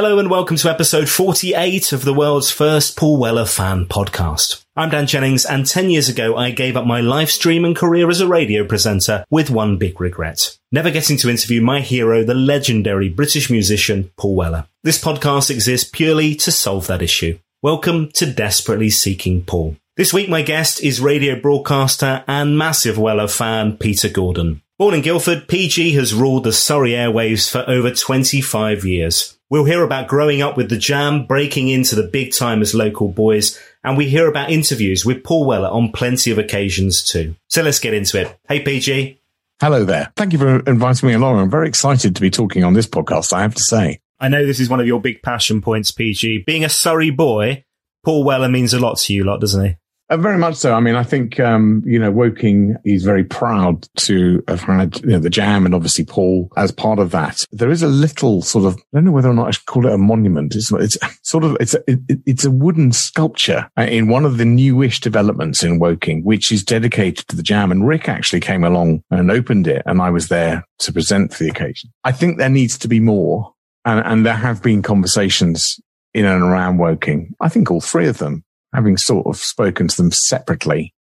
Hello and welcome to episode 48 of the world's first Paul Weller fan podcast. I'm Dan Jennings and 10 years ago I gave up my live stream and career as a radio presenter with one big regret. Never getting to interview my hero, the legendary British musician Paul Weller. This podcast exists purely to solve that issue. Welcome to Desperately Seeking Paul. This week my guest is radio broadcaster and massive Weller fan Peter Gordon. Born in Guildford, PG has ruled the Surrey airwaves for over 25 years. We'll hear about growing up with the Jam, breaking into the big time as local boys, and we hear about interviews with Paul Weller on plenty of occasions too. So let's get into it. Hey, PG. Hello there. Thank you for inviting me along. I'm very excited to be talking on this podcast, I have to say. I know this is one of your big passion points, PG. Being a Surrey boy, Paul Weller means a lot to you lot, doesn't he? Uh, very much so. I mean, I think, um, you know, Woking is very proud to have had you know, the Jam and obviously Paul as part of that. There is a little sort of, I don't know whether or not I should call it a monument. It's, it's sort of, it's a, it, it's a wooden sculpture in one of the newish developments in Woking, which is dedicated to the Jam. And Rick actually came along and opened it and I was there to present for the occasion. I think there needs to be more. And, and there have been conversations in and around Woking. I think all three of them having sort of spoken to them separately,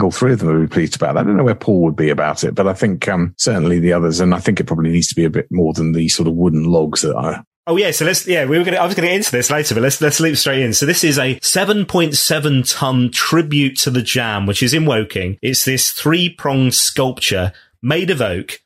all three of them would be pleased about that. I don't know where Paul would be about it, but I think um, certainly the others, and I think it probably needs to be a bit more than the sort of wooden logs that are. Oh yeah, so let's yeah we were gonna I was gonna get into this later, but let's let's leap straight in. So this is a 7.7 ton tribute to the Jam, which is in Woking. It's this three pronged sculpture made of oak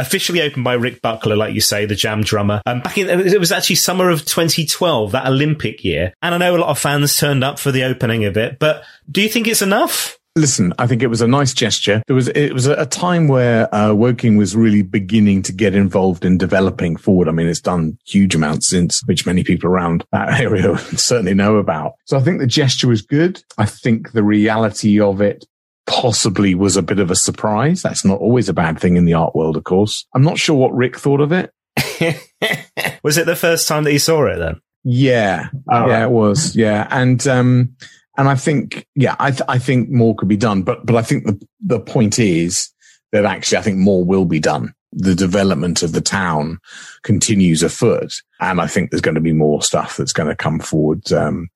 officially opened by Rick Buckler, like you say, the jam drummer. Um, back in, it was actually summer of 2012, that Olympic year. And I know a lot of fans turned up for the opening of it, but do you think it's enough? Listen, I think it was a nice gesture. There was it was a time where uh, Woking was really beginning to get involved in developing forward. I mean, it's done huge amounts since, which many people around that area certainly know about. So I think the gesture was good. I think the reality of it possibly was a bit of a surprise. That's not always a bad thing in the art world, of course. I'm not sure what Rick thought of it. was it the first time that he saw it then? Yeah. Oh, yeah, right. it was. Yeah. And, um, and I think, yeah, I, th- I think more could be done, but, but I think the, the point is that actually I think more will be done. The development of the town continues afoot. And I think there's going to be more stuff that's going to come forward, um,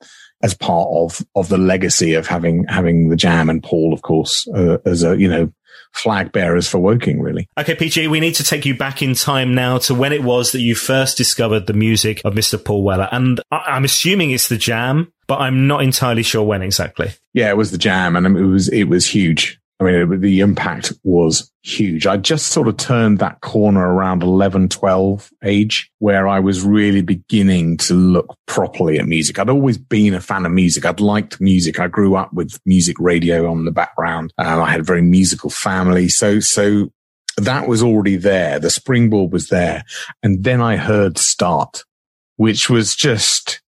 as part of of the legacy of having having the Jam and Paul, of course, uh, as a you know flag bearers for Woking, really. Okay, PG, we need to take you back in time now to when it was that you first discovered the music of Mr. Paul Weller, and I- I'm assuming it's the Jam, but I'm not entirely sure when exactly. Yeah, it was the Jam, and it was it was huge. I mean, the impact was huge. I just sort of turned that corner around 11, 12 age where I was really beginning to look properly at music. I'd always been a fan of music. I'd liked music. I grew up with music radio on the background. Um, I had a very musical family. So, so that was already there. The springboard was there. And then I heard start, which was just,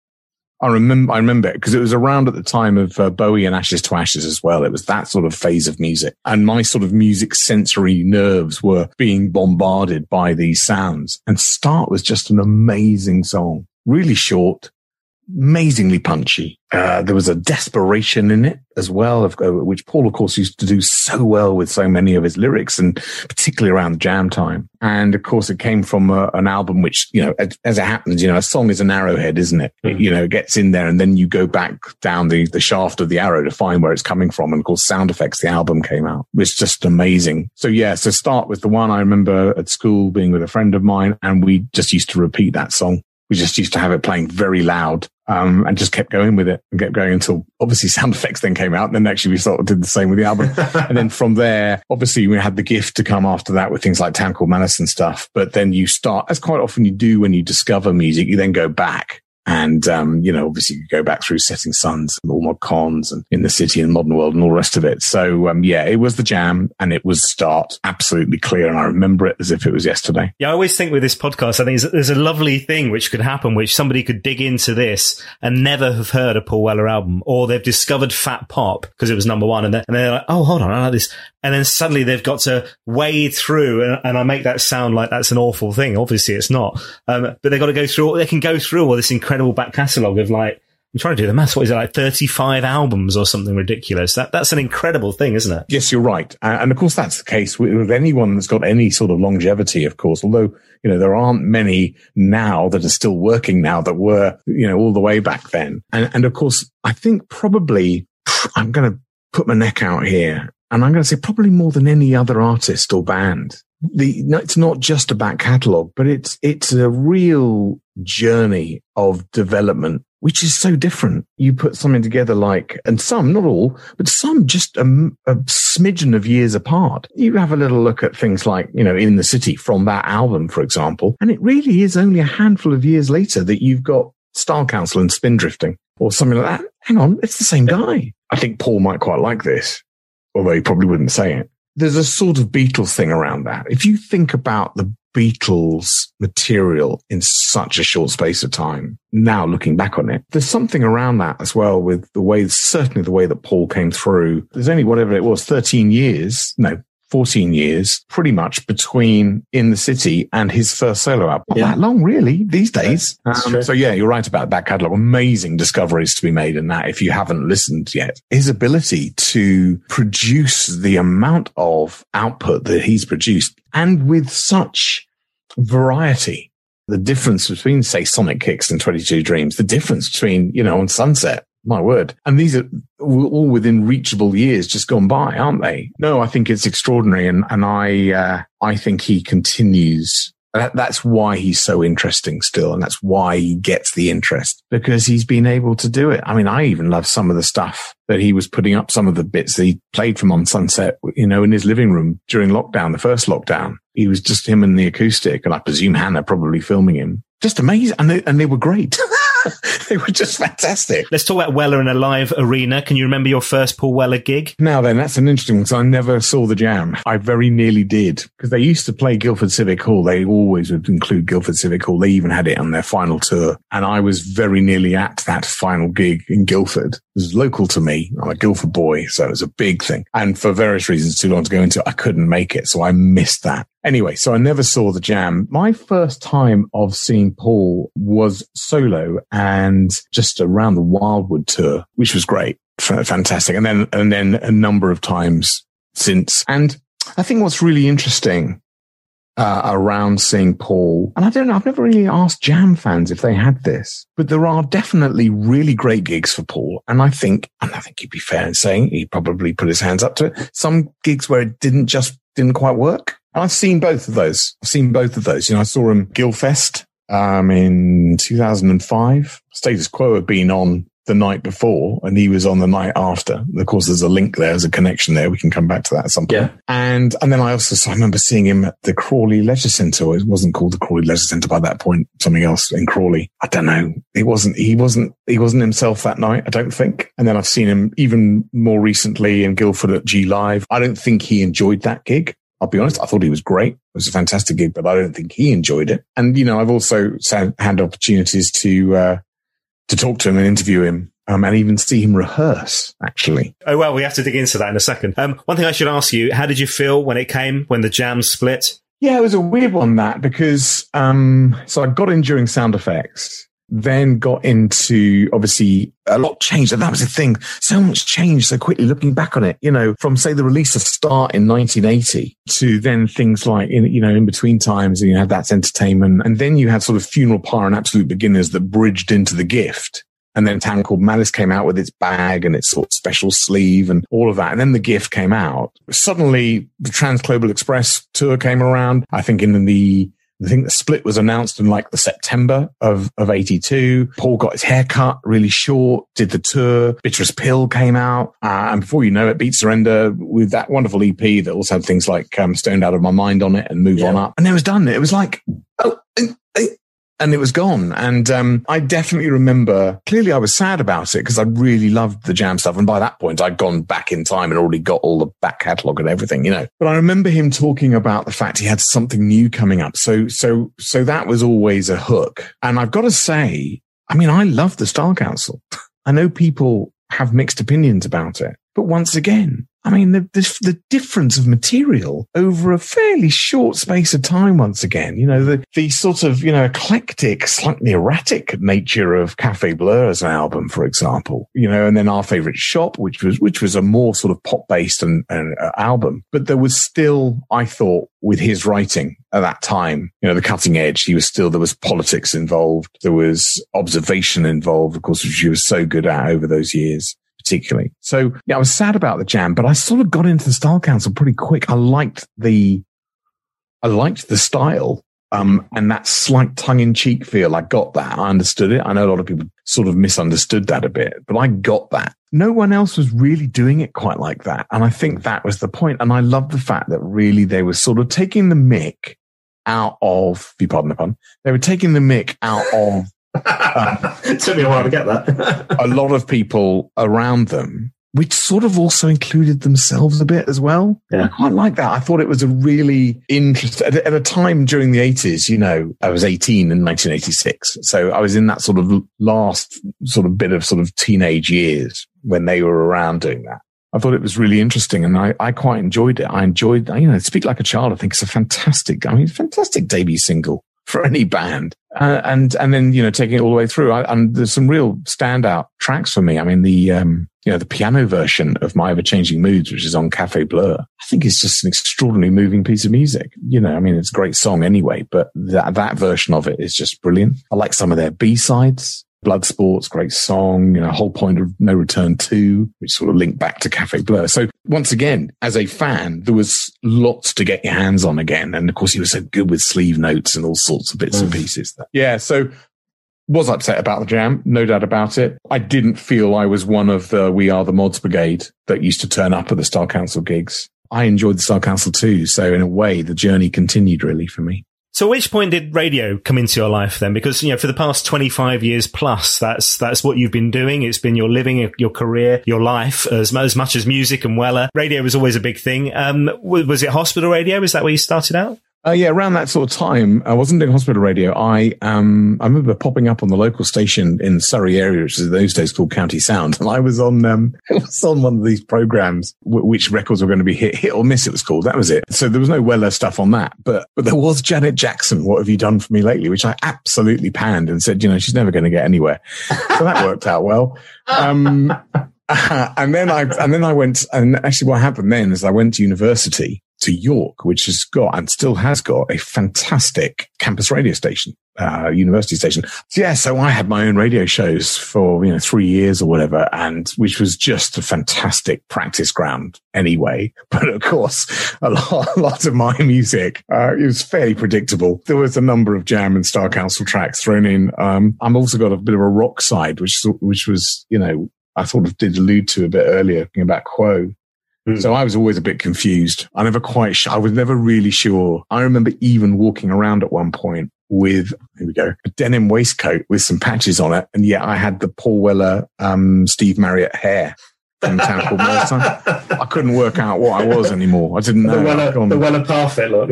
I remember, I remember it because it was around at the time of uh, Bowie and Ashes to Ashes as well. It was that sort of phase of music. And my sort of music sensory nerves were being bombarded by these sounds. And Start was just an amazing song, really short, amazingly punchy. Uh, there was a desperation in it as well, of, uh, which Paul, of course, used to do so well with so many of his lyrics, and particularly around jam time. And of course, it came from a, uh, an album which, you know, as, as, it happens, you know, a song is an arrowhead, isn't it? Mm. it? You know, it gets in there, and then you go back down the the shaft of the arrow to find where it's coming from. And of course, Sound Effects, the album came out, it was just amazing. So yeah, so start with the one I remember at school being with a friend of mine, and we just used to repeat that song we just used to have it playing very loud um, and just kept going with it and kept going until obviously sound effects then came out. And then actually we sort of did the same with the album. and then from there, obviously we had the gift to come after that with things like Town Called Malice and stuff. But then you start, as quite often you do when you discover music, you then go back and, um, you know, obviously you go back through Setting Suns and All Mod Cons and In the City and Modern World and all the rest of it. So, um, yeah, it was the jam and it was start absolutely clear. And I remember it as if it was yesterday. Yeah, I always think with this podcast, I think there's a lovely thing which could happen, which somebody could dig into this and never have heard a Paul Weller album, or they've discovered Fat Pop because it was number one. And they're, and they're like, oh, hold on, I like this and then suddenly they've got to wade through, and, and, I make that sound like that's an awful thing. Obviously, it's not. Um, but they've got to go through. They can go through all this incredible back catalogue of like. I'm trying to do the maths. What is it like? 35 albums or something ridiculous. That that's an incredible thing, isn't it? Yes, you're right. And of course, that's the case with, with anyone that's got any sort of longevity. Of course, although you know there aren't many now that are still working now that were you know all the way back then. And and of course, I think probably I'm going to put my neck out here and I'm going to say probably more than any other artist or band. The, it's not just a back catalogue, but it's, it's a real journey of development, which is so different. You put something together like, and some, not all, but some just a, a smidgen of years apart. You have a little look at things like, you know, in the city from that album, for example, and it really is only a handful of years later that you've got Style Council and Spindrifting or something like that. Hang on, it's the same guy. I think Paul might quite like this although he probably wouldn't say it. There's a sort of Beatles thing around that. If you think about the Beatles material in such a short space of time, now looking back on it, there's something around that as well with the way, certainly the way that Paul came through. There's only whatever it was, 13 years, no, 14 years pretty much between in the city and his first solo album. Not yeah. that long, really, these days. Um, so yeah, you're right about that catalog. Amazing discoveries to be made in that. If you haven't listened yet, his ability to produce the amount of output that he's produced and with such variety the difference between, say, Sonik Kicks and 22 Dreams, the difference between, you know, on Sunset my word. And these are all within reachable years just gone by, aren't they? No, I think it's extraordinary. And, and I, uh, I think he continues. That, that's why he's so interesting still. And that's why he gets the interest because he's been able to do it. I mean, I even love some of the stuff that he was putting up, some of the bits that he played from on Sunset, you know, in his living room during lockdown, the first lockdown. He was just him and the acoustic. And I presume Hannah probably filming him. Just amazing. And they, and they were great. they were just fantastic. Let's talk about Weller in a live arena. Can you remember your first Paul Weller gig? Now then, that's an interesting one because I never saw the jam. I very nearly did because they used to play Guildford Civic Hall. They always would include Guildford Civic Hall. They even had it on their final tour. And I was very nearly at that final gig in Guildford. It was local to me. I'm a Guildford boy, so it was a big thing. And for various reasons, too long to go into, I couldn't make it. So I missed that. Anyway, so I never saw the jam. My first time of seeing Paul was solo and just around the Wildwood tour, which was great. fantastic. And then, and then a number of times since. And I think what's really interesting uh, around seeing Paul. And I don't know, I've never really asked Jam fans if they had this, but there are definitely really great gigs for Paul. And I think, and I think he'd be fair in saying he probably put his hands up to it. Some gigs where it didn't just, didn't quite work. And I've seen both of those. I've seen both of those. You know, I saw him Guildfest um, in 2005. Status Quo had been on the night before and he was on the night after. Of course, there's a link there, there's a connection there. We can come back to that at some point. Yeah. And, and then I also, so I remember seeing him at the Crawley Leisure Centre. It wasn't called the Crawley Leisure Centre by that point, something else in Crawley. I don't know. He wasn't, he wasn't, he wasn't himself that night, I don't think. And then I've seen him even more recently in Guildford at G Live. I don't think he enjoyed that gig. I'll be honest, I thought he was great. It was a fantastic gig, but I don't think he enjoyed it. And, you know, I've also had opportunities to, uh, to talk to him and interview him um, and even see him rehearse, actually. Oh, well, we have to dig into that in a second. Um, one thing I should ask you, how did you feel when it came, when the jam split? Yeah, it was a weird one, that, because, um, so I got in during sound effects then got into obviously a lot changed. And that was the thing. So much changed so quickly looking back on it, you know, from say the release of Start in 1980 to then things like, in, you know, in between times, and you had That's Entertainment. And then you had sort of Funeral Pyre and Absolute Beginners that bridged into the gift. And then a Town Called Malice came out with its bag and its sort of special sleeve and all of that. And then the gift came out. Suddenly the Trans Global Express tour came around. I think in the I think the split was announced in like the September of, of 82. Paul got his hair cut really short, did the tour. Bitterest Pill came out. Uh, and before you know it, Beat Surrender with that wonderful EP that also had things like um, Stoned Out of My Mind on it and Move yeah. On Up. And it was done. It was like, oh, and it was gone. And um, I definitely remember clearly I was sad about it because I really loved the jam stuff. And by that point, I'd gone back in time and already got all the back catalogue and everything, you know. But I remember him talking about the fact he had something new coming up. So, so, so that was always a hook. And I've got to say, I mean, I love the Style Council. I know people have mixed opinions about it, but once again, I mean, the, the, the, difference of material over a fairly short space of time, once again, you know, the, the sort of, you know, eclectic, slightly erratic nature of Cafe Bleu as an album, for example, you know, and then our favorite shop, which was, which was a more sort of pop based and, and uh, album, but there was still, I thought, with his writing at that time, you know, the cutting edge, he was still, there was politics involved. There was observation involved, of course, which he was so good at over those years particularly. So yeah, I was sad about the jam, but I sort of got into the style council pretty quick. I liked the, I liked the style. Um, and that slight tongue in cheek feel, I got that. I understood it. I know a lot of people sort of misunderstood that a bit, but I got that. No one else was really doing it quite like that. And I think that was the point. And I love the fact that really they were sort of taking the mick out of, if you pardon the pun, they were taking the mick out of it took me a while to get that. a lot of people around them, which sort of also included themselves a bit as well. Yeah. I quite like that. I thought it was a really interesting, at, at a time during the 80s, you know, I was 18 in 1986. So I was in that sort of last sort of bit of sort of teenage years when they were around doing that. I thought it was really interesting and I, I quite enjoyed it. I enjoyed, you know, Speak Like a Child. I think it's a fantastic, I mean, fantastic debut single for any band. Uh, and, and then, you know, taking it all the way through. I, and there's some real standout tracks for me. I mean, the, um, you know, the piano version of My Ever Changing Moods, which is on Cafe Bleu, I think it's just an extraordinarily moving piece of music. You know, I mean, it's a great song anyway, but that, that version of it is just brilliant. I like some of their B Blood Sports, great song, you know, whole point of No Return 2, which sort of linked back to Cafe Bleu. So once again, as a fan, there was lots to get your hands on again. And of course, he was so good with sleeve notes and all sorts of bits mm. and pieces. Yeah. So was upset about the jam, no doubt about it. I didn't feel I was one of the We Are the Mods Brigade that used to turn up at the Style Council gigs. I enjoyed the Style Council too. So in a way, the journey continued really for me. So, at which point did radio come into your life then? Because you know, for the past twenty five years plus, that's that's what you've been doing. It's been your living, your career, your life, as as much as music and Weller. Radio was always a big thing. Um, was it hospital radio? Is that where you started out? Uh, yeah, around that sort of time, I wasn't doing hospital radio. I um, I remember popping up on the local station in the Surrey area, which was those days called County Sound, and I was on um, I was on one of these programs, w- which records were going to be hit, hit or miss. It was called. That was it. So there was no Weller stuff on that, but but there was Janet Jackson. What have you done for me lately? Which I absolutely panned and said, you know, she's never going to get anywhere. So that worked out well. Um, uh, and then I and then I went and actually what happened then is I went to university to York, which has got and still has got a fantastic campus radio station, uh, university station. So yeah, so I had my own radio shows for, you know, three years or whatever, and which was just a fantastic practice ground anyway. But of course, a lot, a lot of my music, uh, it was fairly predictable. There was a number of jam and Style Council tracks thrown in. Um, I'm also got a bit of a rock side, which, which was, you know, I sort of did allude to a bit earlier about Quo. Mm. So I was always a bit confused. I never quite, sh- I was never really sure. I remember even walking around at one point with, here we go, a denim waistcoat with some patches on it. And yet I had the Paul Weller, um, Steve Marriott hair from town called I couldn't work out what I was anymore. I didn't know. The Weller, the Weller Parfitt look.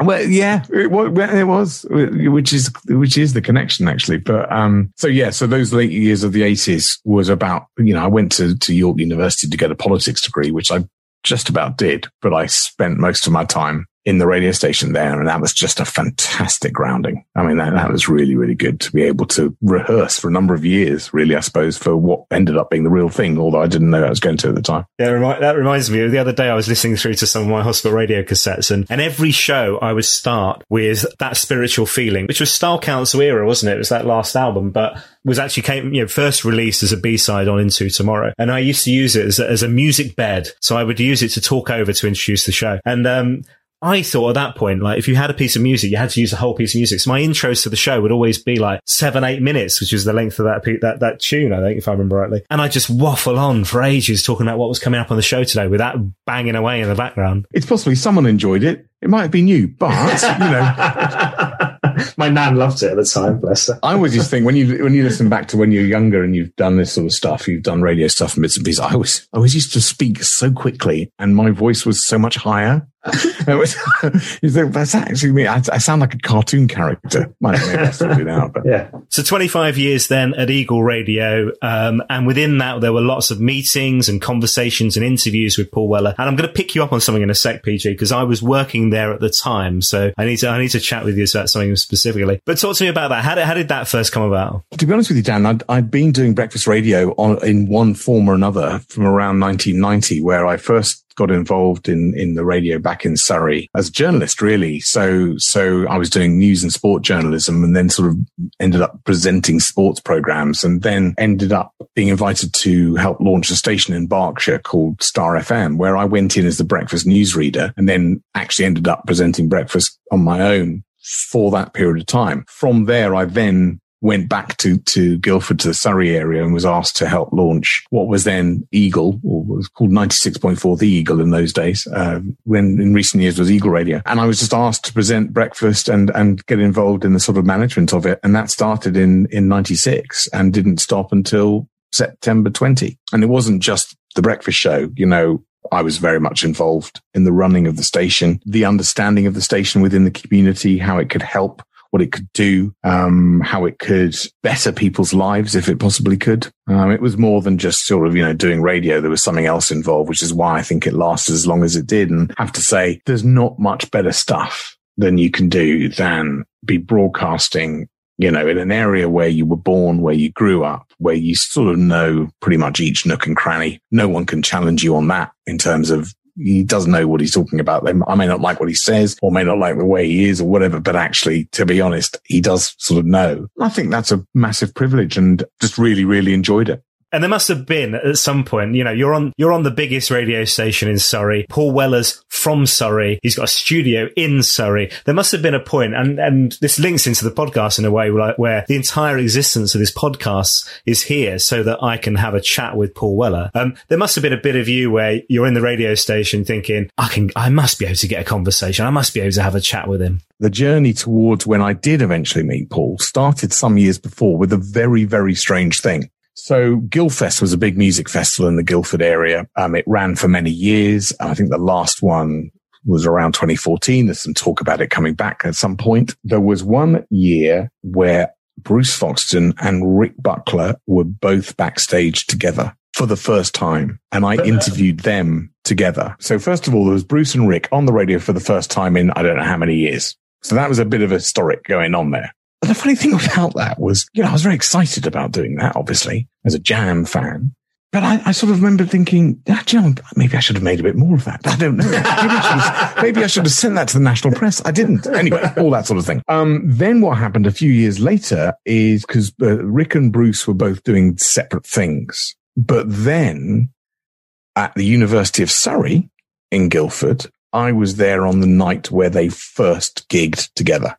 well, yeah, it, it, was, which is which is the connection actually. But um, so yeah, so those late years of the eighties was about you know I went to to York University to get a politics degree, which I just about did, but I spent most of my time in the radio station there. And that was just a fantastic grounding. I mean, that, that was really, really good to be able to rehearse for a number of years, really, I suppose, for what ended up being the real thing, although I didn't know I was going to at the time. Yeah, that reminds me the other day I was listening through to some of my hospital radio cassettes and, and every show I would start with that spiritual feeling, which was Style Council era, wasn't it? It was that last album, but was actually came, you know, first released as a B-side on Into Tomorrow. And I used to use it as a, as a music bed. So I would use it to talk over to introduce the show. And, um, I thought at that point, like if you had a piece of music, you had to use the whole piece of music. So my intros to the show would always be like seven, eight minutes, which is the length of that that that tune, I think, if I remember rightly. And I just waffle on for ages talking about what was coming up on the show today with that banging away in the background. It's possibly someone enjoyed it. It might have been you, but you know. My nan loved it at the time, bless her. I always just think when you when you listen back to when you're younger and you've done this sort of stuff, you've done radio stuff and bits and pieces. I always I always used to speak so quickly, and my voice was so much higher. Was, that's actually me. I, I, sound like a cartoon character. Might maybe I still now, but yeah. So 25 years then at Eagle Radio, um, and within that there were lots of meetings and conversations and interviews with Paul Weller. And I'm going to pick you up on something in a sec, PG, because I was working there at the time, so I need to I need to chat with you about something specifically. But talk to me about that. How did how did that first come about? To be honest with you, Dan, I'd, I'd been doing breakfast radio on in one form or another from around 1990, where I first got involved in in the radio back in Surrey as a journalist, really. So so I was doing news and sport journalism, and then sort of ended up presenting sports programs, and then ended up being invited to help launch a station in Berkshire called Star FM, where I went in as the breakfast newsreader, and then actually ended up presenting breakfast on my own for that period of time. From there, I then went back to, to Guildford to the Surrey area and was asked to help launch what was then Eagle or was called 96.4 The Eagle in those days, uh, when in recent years was Eagle Radio. And I was just asked to present breakfast and, and get involved in the sort of management of it. And that started in, in 96 and didn't stop until September 20. And it wasn't just the breakfast show, you know, I was very much involved in the running of the station, the understanding of the station within the community, how it could help what it could do, um, how it could better people's lives if it possibly could. Um, it was more than just sort of, you know, doing radio. There was something else involved, which is why I think it lasted as long as it did. And I have to say, there's not much better stuff than you can do than be broadcasting you know, in an area where you were born, where you grew up, where you sort of know pretty much each nook and cranny. No one can challenge you on that in terms of he doesn't know what he's talking about. I may not like what he says or may not like the way he is or whatever, but actually, to be honest, he does sort of know. I think that's a massive privilege and just really, really enjoyed it. And there must have been at some point, you know, you're on, you're on the biggest radio station in Surrey. Paul Weller's from Surrey. He's got a studio in Surrey. There must have been a point, and, and this links into the podcast in a way where, where the entire existence of this podcast is here so that I can have a chat with Paul Weller. Um, there must have been a bit of you where you're in the radio station thinking, I can, I must be able to get a conversation. I must be able to have a chat with him the journey towards when I did eventually meet Paul started some years before with a very, very strange thing. So Guildfest was a big music festival in the Guildford area. Um, it ran for many years. I think the last one was around 2014. There's some talk about it coming back at some point. There was one year where Bruce Foxton and Rick Buckler were both backstage together for the first time. And I interviewed them together. So first of all, there was Bruce and Rick on the radio for the first time in I don't know how many years. So that was a bit of a historic going on there. The funny thing about that was, you know, I was very excited about doing that, obviously, as a jam fan. But I, I sort of remember thinking, ah, you know, maybe I should have made a bit more of that. I don't know. Maybe I, have, maybe I should have sent that to the national press. I didn't. Anyway, all that sort of thing. Um, then what happened a few years later is because uh, Rick and Bruce were both doing separate things. But then at the University of Surrey in Guildford, I was there on the night where they first gigged together.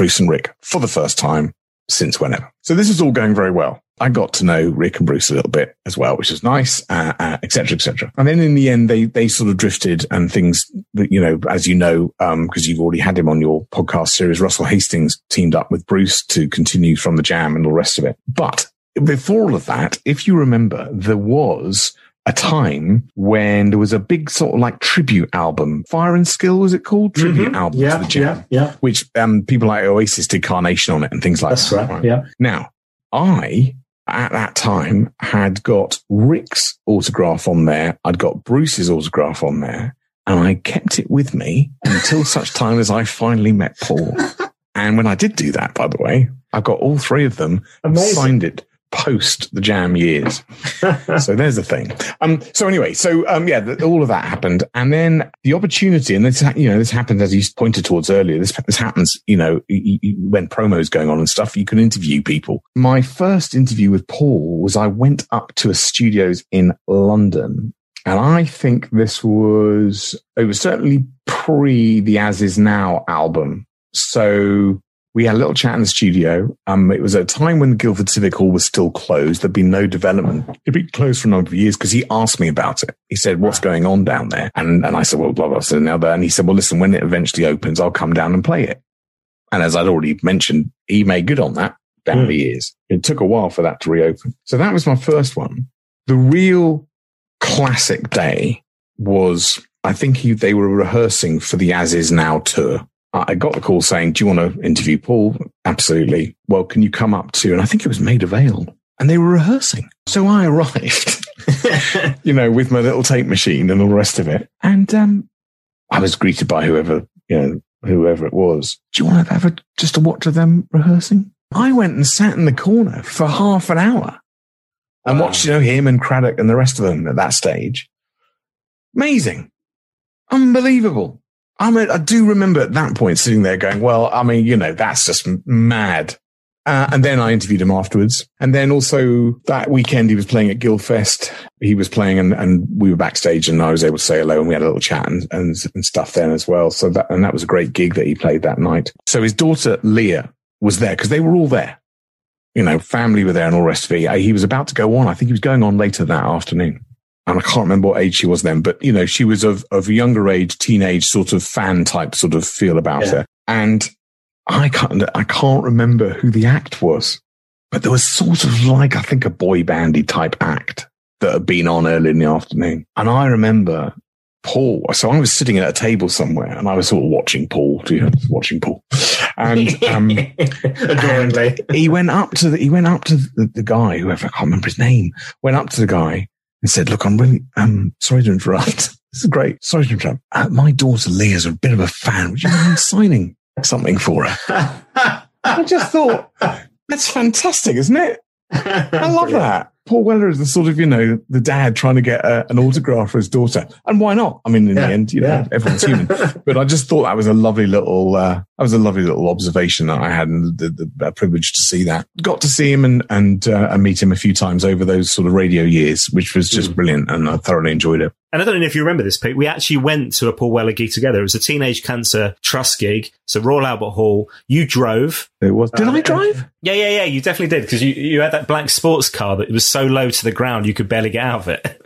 Bruce and Rick for the first time since whenever. So this is all going very well. I got to know Rick and Bruce a little bit as well, which is nice, uh, uh, et cetera, et. And then in the end, they, they sort of drifted and things you know, as you know, um, cause you've already had him on your podcast series, Russell Hastings teamed up with Bruce to continue from the jam and all the rest of it. But before all of that, if you remember, there was a time when there was a big sort of like tribute album. Fire and Skill was it called? Tribute mm-hmm. album yeah, to the Jam. Yeah, yeah. Which um, people like Oasis did Carnation on it and things like That's that. That's right, right. Yeah. Now, I at that time had got Rick's autograph on there. I'd got Bruce's autograph on there. and I kept it with me until such time as I finally met Paul. And when I did do that, by the way, I got all three of them Amazing. signed it post the jam years. so there's the thing. Um, so anyway, so, um, yeah, the, all of that happened. And then the opportunity, and this, you know, this happened as you pointed towards earlier. This, this happens, you know, y- y- when promos going on and stuff, you can interview people. My first interview with Paul was I went up to a studios in London and I think this was, it was certainly pre the As Is Now album. So we had a little chat in the studio. Um, it was at a time when the Guildford Civic Hall was still closed. There'd been no development. It'd been closed for a number of years because he asked me about it. He said, what's going on down there? And, and I said, well, blah, blah, blah, now that. And he said, well, listen, when it eventually opens, I'll come down and play it. And as I'd already mentioned, he made good on that down Mm. the years. It took a while for that to reopen. So that was my first one. The real classic day was, I think he, they were rehearsing for the As Is Now tour. I got the call saying, do you want to interview Paul? Absolutely. Well, can you come up to, and I think it was Maida Vale and they were rehearsing. So I arrived, you know, with my little tape machine and all the rest of it. And, um, I was greeted by whoever, you know, whoever it was. Do you want to have a, just a watch of them rehearsing? I went and sat in the corner for half an hour and Wow. watched, you know, him and Cradock and the rest of them at that stage. Amazing. Unbelievable. I mean, I do remember at that point sitting there going, well, I mean, you know, that's just mad. Uh, and then I interviewed him afterwards. And then also that weekend he was playing at Guildfest. He was playing and, and we were backstage and I was able to say hello and we had a little chat and, and, and stuff then as well. So that, and that was a great gig that he played that night. So his daughter Leah was there because they were all there. You know, family were there and all rest of it. He was about to go on. I think he was going on later that afternoon and I can't remember what age she was then, but you know, she was of, of younger age, teenage sort of fan type sort of feel about Yeah. her. And I can't, I can't remember who the act was, but there was sort of like, I think a boy bandy type act that had been on early in the afternoon. And I remember Paul. So I was sitting at a table somewhere and I was sort of watching Paul, you know, watching Paul. And, um, Adoringly. he went up to the, he went up to the, the guy, whoever, I can't remember his name, went up to the guy and said, look, I'm really, um, sorry to interrupt. This is great. Sorry to interrupt. Uh, my daughter Leah's a bit of a fan. Would you mind signing something for her? I just thought, that's fantastic, isn't it? I love that. Paul Weller is the sort of, you know, the dad trying to get a, an autograph for his daughter. And why not? I mean, in Yeah, the end, you know, yeah. everyone's human. but I just thought that was a lovely little, uh, that was a lovely little observation that I had and the, the, the privilege to see that. Got to see him and, and, uh, and meet him a few times over those sort of radio years, which was just Mm. brilliant. And I thoroughly enjoyed it. And I don't know if you remember this, Pete. We actually went to a Paul Weller gig together. It was a Teenage Cancer Trust gig. So Royal Albert Hall. You drove. It was, did Uh, I drive? Yeah, yeah, yeah. You definitely did because you, you had that black sports car that was so low to the ground you could barely get out of it.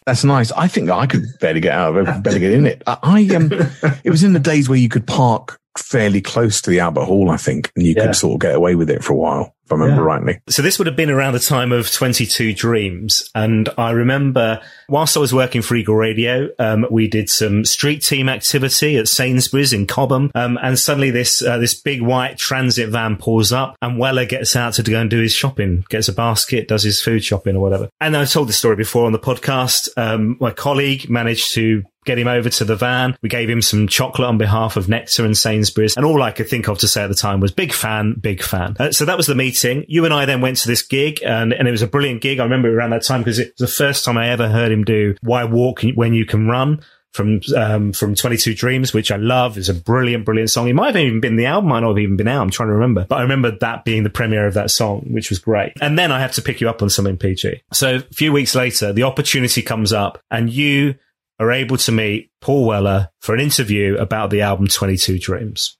That's nice. I think I could barely get out of it, barely get in it. I, um, it was in the days where you could park fairly close to the Albert Hall, I think, and you Yeah. could sort of get away with it for a while, if I remember Yeah. rightly. So this would have been around the time of 22 Dreams. And I remember whilst I was working for Eagle Radio, um, we did some street team activity at Sainsbury's in Cobham. Um, and suddenly this, uh, this big white transit van pulls up and Weller gets out to go and do his shopping, gets a basket, does his food shopping or whatever. And I've told this story before on the podcast. Um, my colleague managed to get him over to the van. We gave him some chocolate on behalf of Nectar and Sainsbury's. And all I could think of to say at the time was big fan, big fan. Uh, so that was the meeting. You and I then went to this gig and, and it was a brilliant gig. I remember around that time because it was the first time I ever heard him do Why Walk When You Can Run from, um, from 22 Dreams, which I love. is a brilliant, brilliant song. It might have even been the album, might not have even been out. I'm trying to remember, but I remember that being the premiere of that song, which was great. And then I have to pick you up on something, PG. So a few weeks later, the opportunity comes up and you are able to meet Paul Weller for an interview about the album 22 Dreams.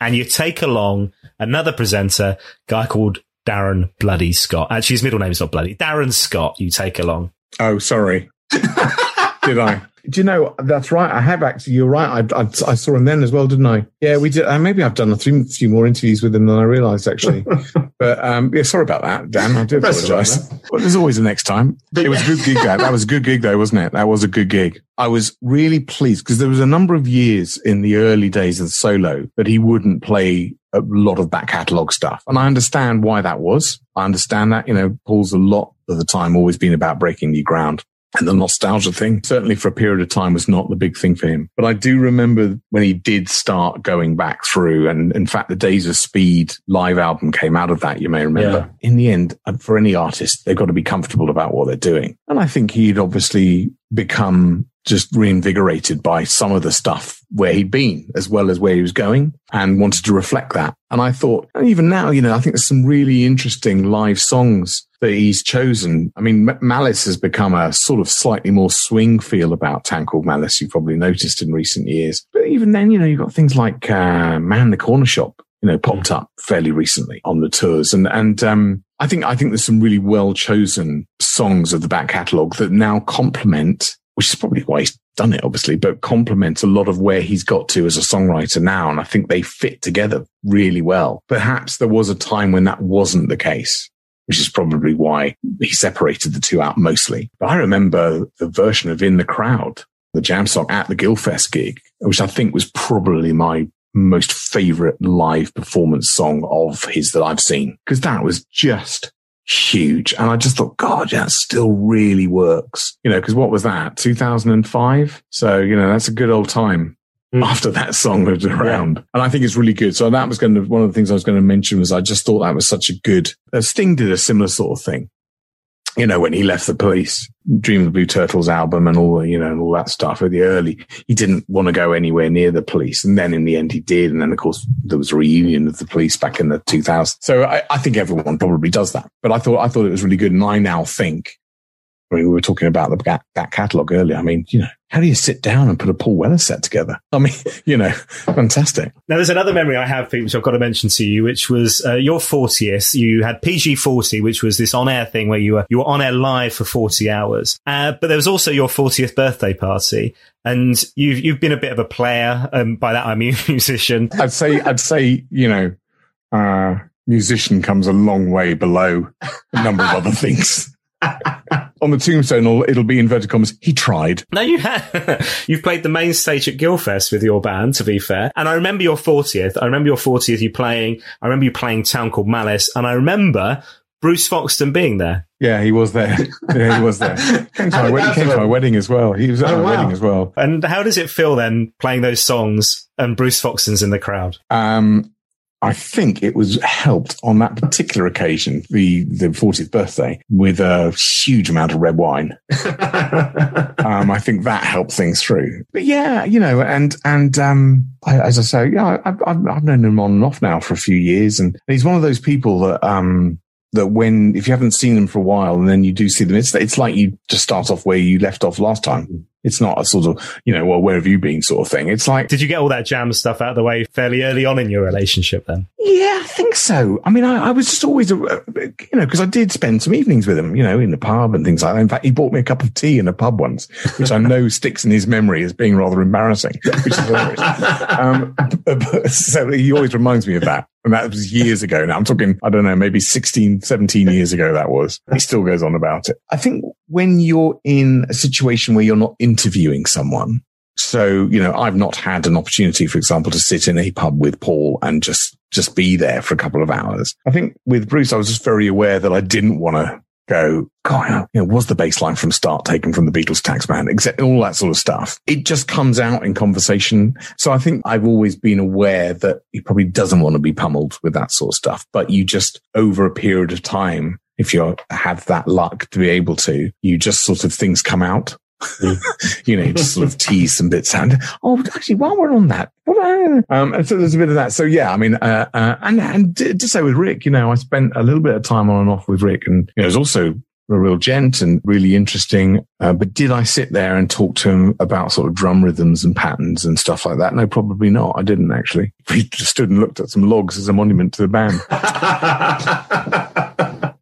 And you take along another presenter, guy called Darren Bloody Scott. Actually, his middle name is not Bloody. Darren Scott, you take along. Oh, sorry. did I? Do you know that's right? I have actually. You're right. I, I, I saw him then as well, didn't I? Yeah, we did. Uh, maybe I've done a few, few more interviews with him than I realised actually. but um, yeah, sorry about that, Dan. I do That's all right, apologise. well, there's always a next time. It was a good gig. That that was a good gig, though, wasn't it? That was a good gig. I was really pleased because there was a number of years in the early days of the solo that he wouldn't play a lot of back catalogue stuff, and I understand why that was. I understand that. You know, Paul's a lot of the time always been about breaking new ground. And the nostalgia thing certainly for a period of time was not the big thing for him. But I do remember when he did start going back through and in fact, the Days of Speed live album came out of that. You may remember yeah. in the end, uh, for any artist, they've got to be comfortable about what they're doing. And I think he'd obviously become just reinvigorated by some of the stuff where he'd been as well as where he was going and wanted to reflect that. And I thought, and even now, you know, I think there's some really interesting live songs that he's chosen. I mean, Malice has become a sort of slightly more swing feel about Town Malice. You've probably noticed in recent years. But even then, you know, you've got things like, uh, Man the Corner Shop, you know, popped up fairly recently on the tours. And, and, um, I think, I think there's some really well chosen songs of the back catalogue that now complement which is probably why he's done it, obviously, but complements a lot of where he's got to as a songwriter now. And I think they fit together really well. Perhaps there was a time when that wasn't the case, which is probably why he separated the two out mostly. But I remember the version of In the Crowd, the jam song at the Guildfest gig, which I think was probably my most favorite live performance song of his that I've seen because that was just huge. And I just thought, God, that still really works. You know, because what was that? 2005. So, you know, that's a good old time mm. after that song was around. Yeah. And I think it's really good. So that was going to, one of the things I was going to mention was I just thought that was such a good, uh, Sting did a similar sort of thing you know, when he left the police, Dream of the Blue Turtles album and all, you know, and all that stuff at the early, he didn't want to go anywhere near the police. And then in the end he did. And then of course there was a reunion of the police back in the 2000s. So I, I think everyone probably does that, but I thought, I thought it was really good. And I now think I mean, we were talking about the that catalog earlier. I mean, you know, how do you sit down and put a Paul Weller set together? I mean, you know, fantastic. Now, there's another memory I have, Pete, which I've got to mention to you, which was uh, your 40th. You had PG 40, which was this on air thing where you were you were on air live for 40 hours. Uh, but there was also your 40th birthday party, and you've you've been a bit of a player. Um, by that I mean musician. I'd say I'd say you know. Uh, musician comes a long way below a number of other things. on the tombstone, it'll be inverted commas. He tried. No, you have. You've played the main stage at Guildfest with your band, to be fair. And I remember your 40th. I remember your 40th. You playing. I remember you playing Town Called Malice, and I remember Bruce Foxton being there. Yeah, he was there. Yeah, he was there. came to my wedding, came to my wedding as well. He was at oh, my wow. wedding as well. And how does it feel then playing those songs and Bruce Foxton's in the crowd? Um, I think it was helped on that particular occasion, the, the 40th birthday, with a huge amount of red wine. um, I think that helped things through. But yeah, you know, and, and, um, I, as I say, yeah, I've, I've, I've known him on and off now for a few years. And he's one of those people that, um, that when, if you haven't seen them for a while and then you do see them, it's, it's like you just start off where you left off last time. It's not a sort of, you know, well, where have you been sort of thing. It's like. Did you get all that jam stuff out of the way fairly early on in your relationship then? Yeah, I think so. I mean, I, I was just always, uh, you know, because I did spend some evenings with him, you know, in the pub and things like that. In fact, he bought me a cup of tea in a pub once, which I know sticks in his memory as being rather embarrassing, which is hilarious. Um, but, so he always reminds me of that. And that was years ago now. I'm talking, I don't know, maybe 16, 17 years ago that was. He still goes on about it. I think when you're in a situation where you're not interviewing someone, so, you know, I've not had an opportunity, for example, to sit in a pub with Paul and just, just be there for a couple of hours. I think with Bruce, I was just very aware that I didn't want to go, God, you know, was the bass line from start taken from the Beatles Taxman, except all that sort of stuff. It just comes out in conversation. So I think I've always been aware that he probably doesn't want to be pummeled with that sort of stuff, but you just over a period of time, if you have that luck to be able to, you just sort of things come out. you know, just sort of tease some bits and oh, actually, while we're on that, um, and so there's a bit of that. So yeah, I mean, uh, uh, and and to say with Rick, you know, I spent a little bit of time on and off with Rick, and you know, was also a real gent and really interesting. Uh, but did I sit there and talk to him about sort of drum rhythms and patterns and stuff like that? No, probably not. I didn't actually. We just stood and looked at some logs as a monument to the band.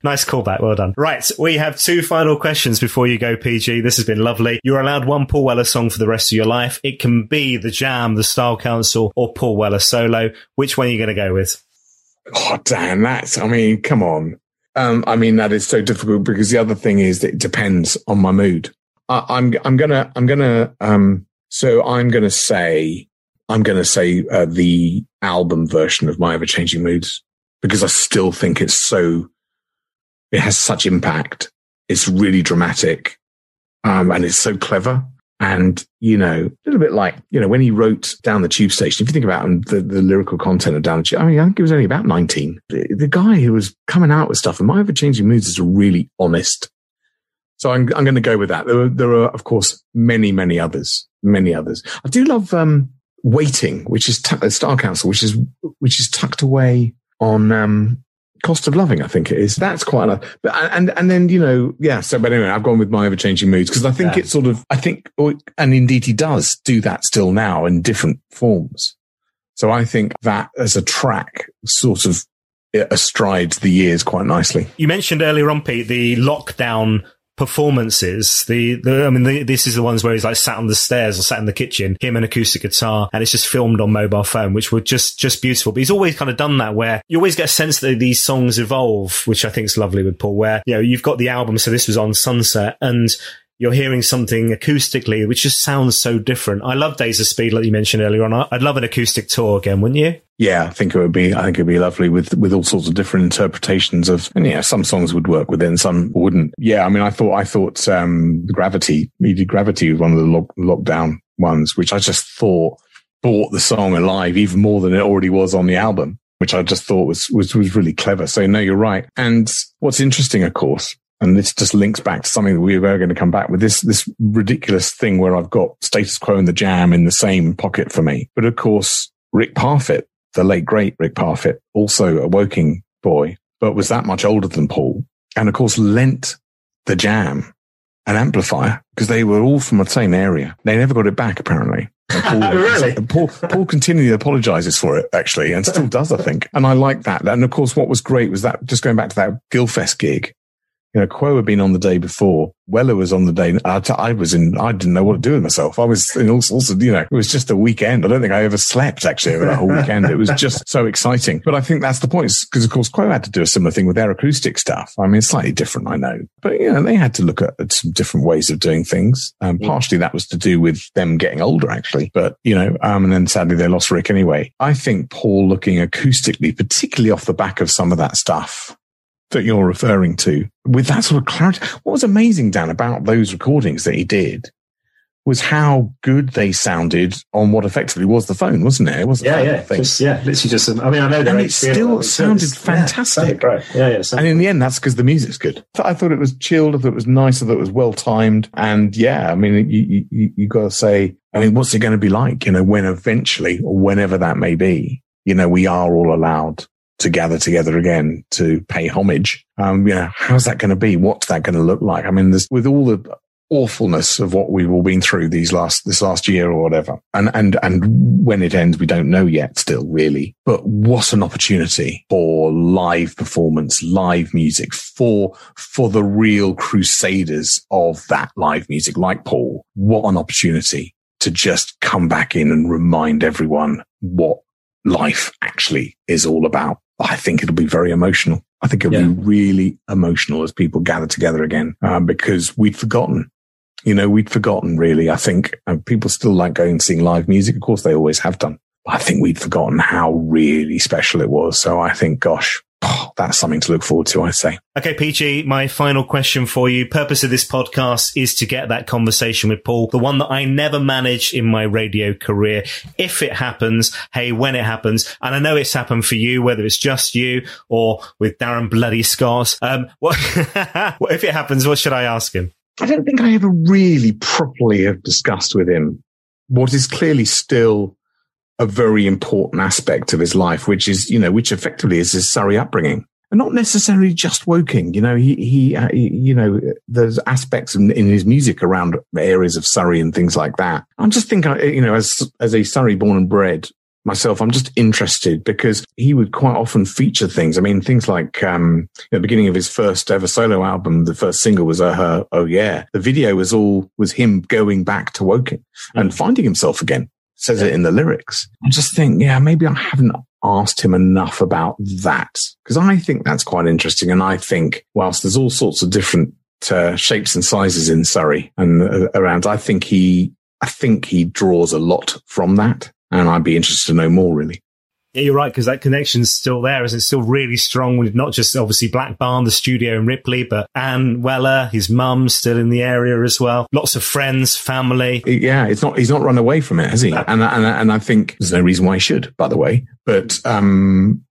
Nice callback. Well done. Right. We have two final questions before you go, PG. This has been lovely. You're allowed one Paul Weller song for the rest of your life. It can be The Jam, The Style Council, or Paul Weller solo. Which one are you going to go with? Oh, damn. That's, I mean, come on. Um, I mean, that is so difficult because the other thing is that it depends on my mood. I, I'm, I'm gonna, I'm gonna, um, so I'm gonna say, I'm gonna say, uh, the album version of My Ever Changing Moods because I still think it's so it has such impact. It's really dramatic. Um, and it's so clever. And, you know, a little bit like, you know, when he wrote Down the Tube Station, if you think about the, the lyrical content of Down the Tube, I mean, I think he was only about 19. The, the guy who was coming out with stuff and My Ever Changing Moods is really honest. So I'm, I'm going to go with that. There are, there are, of course, many, many others, many others. I do love, um, Waiting, which is t- Style Council, which is, which is tucked away on, um, Cost of Loving, I think it is. That's quite a, but, and, and then, you know, yeah. So, but anyway, I've gone with my ever changing moods because I think yeah. it's sort of, I think, oh, and indeed he does do that still now in different forms. So I think that as a track sort of astride the years quite nicely. You mentioned earlier on, Pete, the lockdown performances. The, the I mean, the, this is the ones where he's like sat on the stairs or sat in the kitchen, him and acoustic guitar, and it's just filmed on mobile phone, which were just just beautiful. But he's always kind of done that where you always get a sense that these songs evolve, which I think is lovely with Paul. Where you know you've got the album, so this was on Sunset, and you're hearing something acoustically, which just sounds so different. I love Days of Speed, like you mentioned earlier on. I'd love an acoustic tour again, wouldn't you? Yeah, I think it would be. I think it'd be lovely with with all sorts of different interpretations of. And yeah, some songs would work within, some wouldn't. Yeah, I mean, I thought I thought um Gravity, did Gravity was one of the lock, lockdown ones, which I just thought brought the song alive even more than it already was on the album which I just thought was, was, was really clever. So no, you're right. And what's interesting, of course, and this just links back to something that we were going to come back with this, this ridiculous thing where I've got status quo and the jam in the same pocket for me. But of course, Rick Parfitt, the late great Rick Parfitt, also a Woking boy, but was that much older than Paul. And of course, lent the jam an amplifier because they were all from the same area. They never got it back, apparently. Paul, really? Paul, Paul continually apologizes for it, actually, and still does, I think. And I like that. And of course, what was great was that just going back to that Guildfest gig, you know, Quo had been on the day before. Weller was on the day. I, I was in, I didn't know what to do with myself. I was in all sorts of, you know, it was just a weekend. I don't think I ever slept actually over that whole weekend. It was just so exciting. But I think that's the point because of course Quo had to do a similar thing with their acoustic stuff. I mean, slightly different, I know, but you know, they had to look at, at some different ways of doing things. Um, partially that was to do with them getting older actually, but you know, um, and then sadly they lost Rick anyway. I think Paul looking acoustically, particularly off the back of some of that stuff, that you're referring to with that sort of clarity. What was amazing, Dan, about those recordings that he did was how good they sounded on what effectively was the phone, wasn't it? It was yeah, yeah, just, yeah, literally just. I mean, I know and it still sounded fantastic. Yeah, yeah, yeah. And in the end, that's because the music's good. I thought it was chilled. I thought it was nice. I thought it was well timed. And yeah, I mean, you you, you got to say, I mean, what's it going to be like? You know, when eventually or whenever that may be, you know, we are all allowed to gather together again to pay homage. Um, you know, how's that going to be? What's that going to look like? I mean, with all the awfulness of what we've all been through these last, this last year or whatever. And, and, and when it ends, we don't know yet still really, but what an opportunity for live performance, live music for, for the real crusaders of that live music like Paul. What an opportunity to just come back in and remind everyone what life actually is all about. I think it'll be very emotional. I think it'll yeah. be really emotional as people gather together again uh, because we'd forgotten. You know, we'd forgotten really. I think people still like going and seeing live music. Of course, they always have done. I think we'd forgotten how really special it was. So I think, gosh, oh, that's something to look forward to, I'd say. Okay, PG, my final question for you. Purpose of this podcast is to get that conversation with Paul, the one that I never managed in my radio career. If it happens, hey, when it happens, and I know it's happened for you, whether it's just you or with Darren Bloody Scott. Um, what, if it happens, what should I ask him? I don't think I ever really properly have discussed with him what is clearly still a very important aspect of his life, which is, you know, which effectively is his Surrey upbringing. And not necessarily just Woking, you know, he, he, uh, he you know, there's aspects in, in, his music around areas of Surrey and things like that. I'm just thinking, you know, as, as a Surrey born and bred myself, I'm just interested because he would quite often feature things. I mean, things like, um, the beginning of his first ever solo album, the first single was uh, her, Oh Yeah. The video was all, was him going back to Woking mm. and finding himself again says it in the lyrics. I just think, yeah, maybe I haven't asked him enough about that because I think that's quite interesting. And I think whilst there's all sorts of different uh, shapes and sizes in Surrey and uh, around, I think he, I think he draws a lot from that. And I'd be interested to know more really. Yeah, you're right, because that connection's still there, is it? Still really strong with not just obviously Black Barn, the studio in Ripley, but Anne Weller, his mum, still in the area as well. Lots of friends, family. Yeah, it's not, he's not run away from it, has he? And, and, and I think there's no reason why he should, by the way. But, um,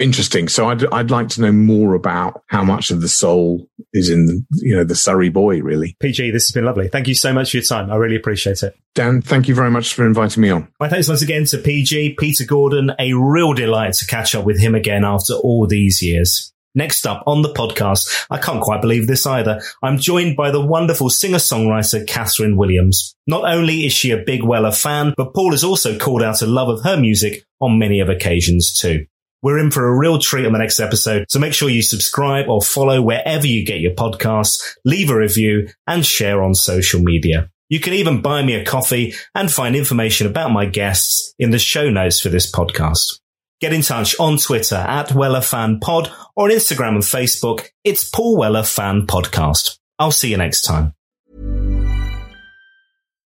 Interesting. So I'd I'd like to know more about how much of the soul is in you know the Surrey boy. Really, PG, this has been lovely. Thank you so much for your time. I really appreciate it. Dan, thank you very much for inviting me on. My thanks once again to PG Peter Gordon. A real delight to catch up with him again after all these years. Next up on the podcast, I can't quite believe this either. I'm joined by the wonderful singer-songwriter Kathryn Williams. Not only is she a big Weller fan, but Paul has also called out a love of her music on many of occasions too. We're in for a real treat on the next episode, so make sure you subscribe or follow wherever you get your podcasts, leave a review, and share on social media. You can even buy me a coffee and find information about my guests in the show notes for this podcast. Get in touch on Twitter at Weller Fan Pod or on Instagram and Facebook. It's Paul Weller Fan Podcast. I'll see you next time.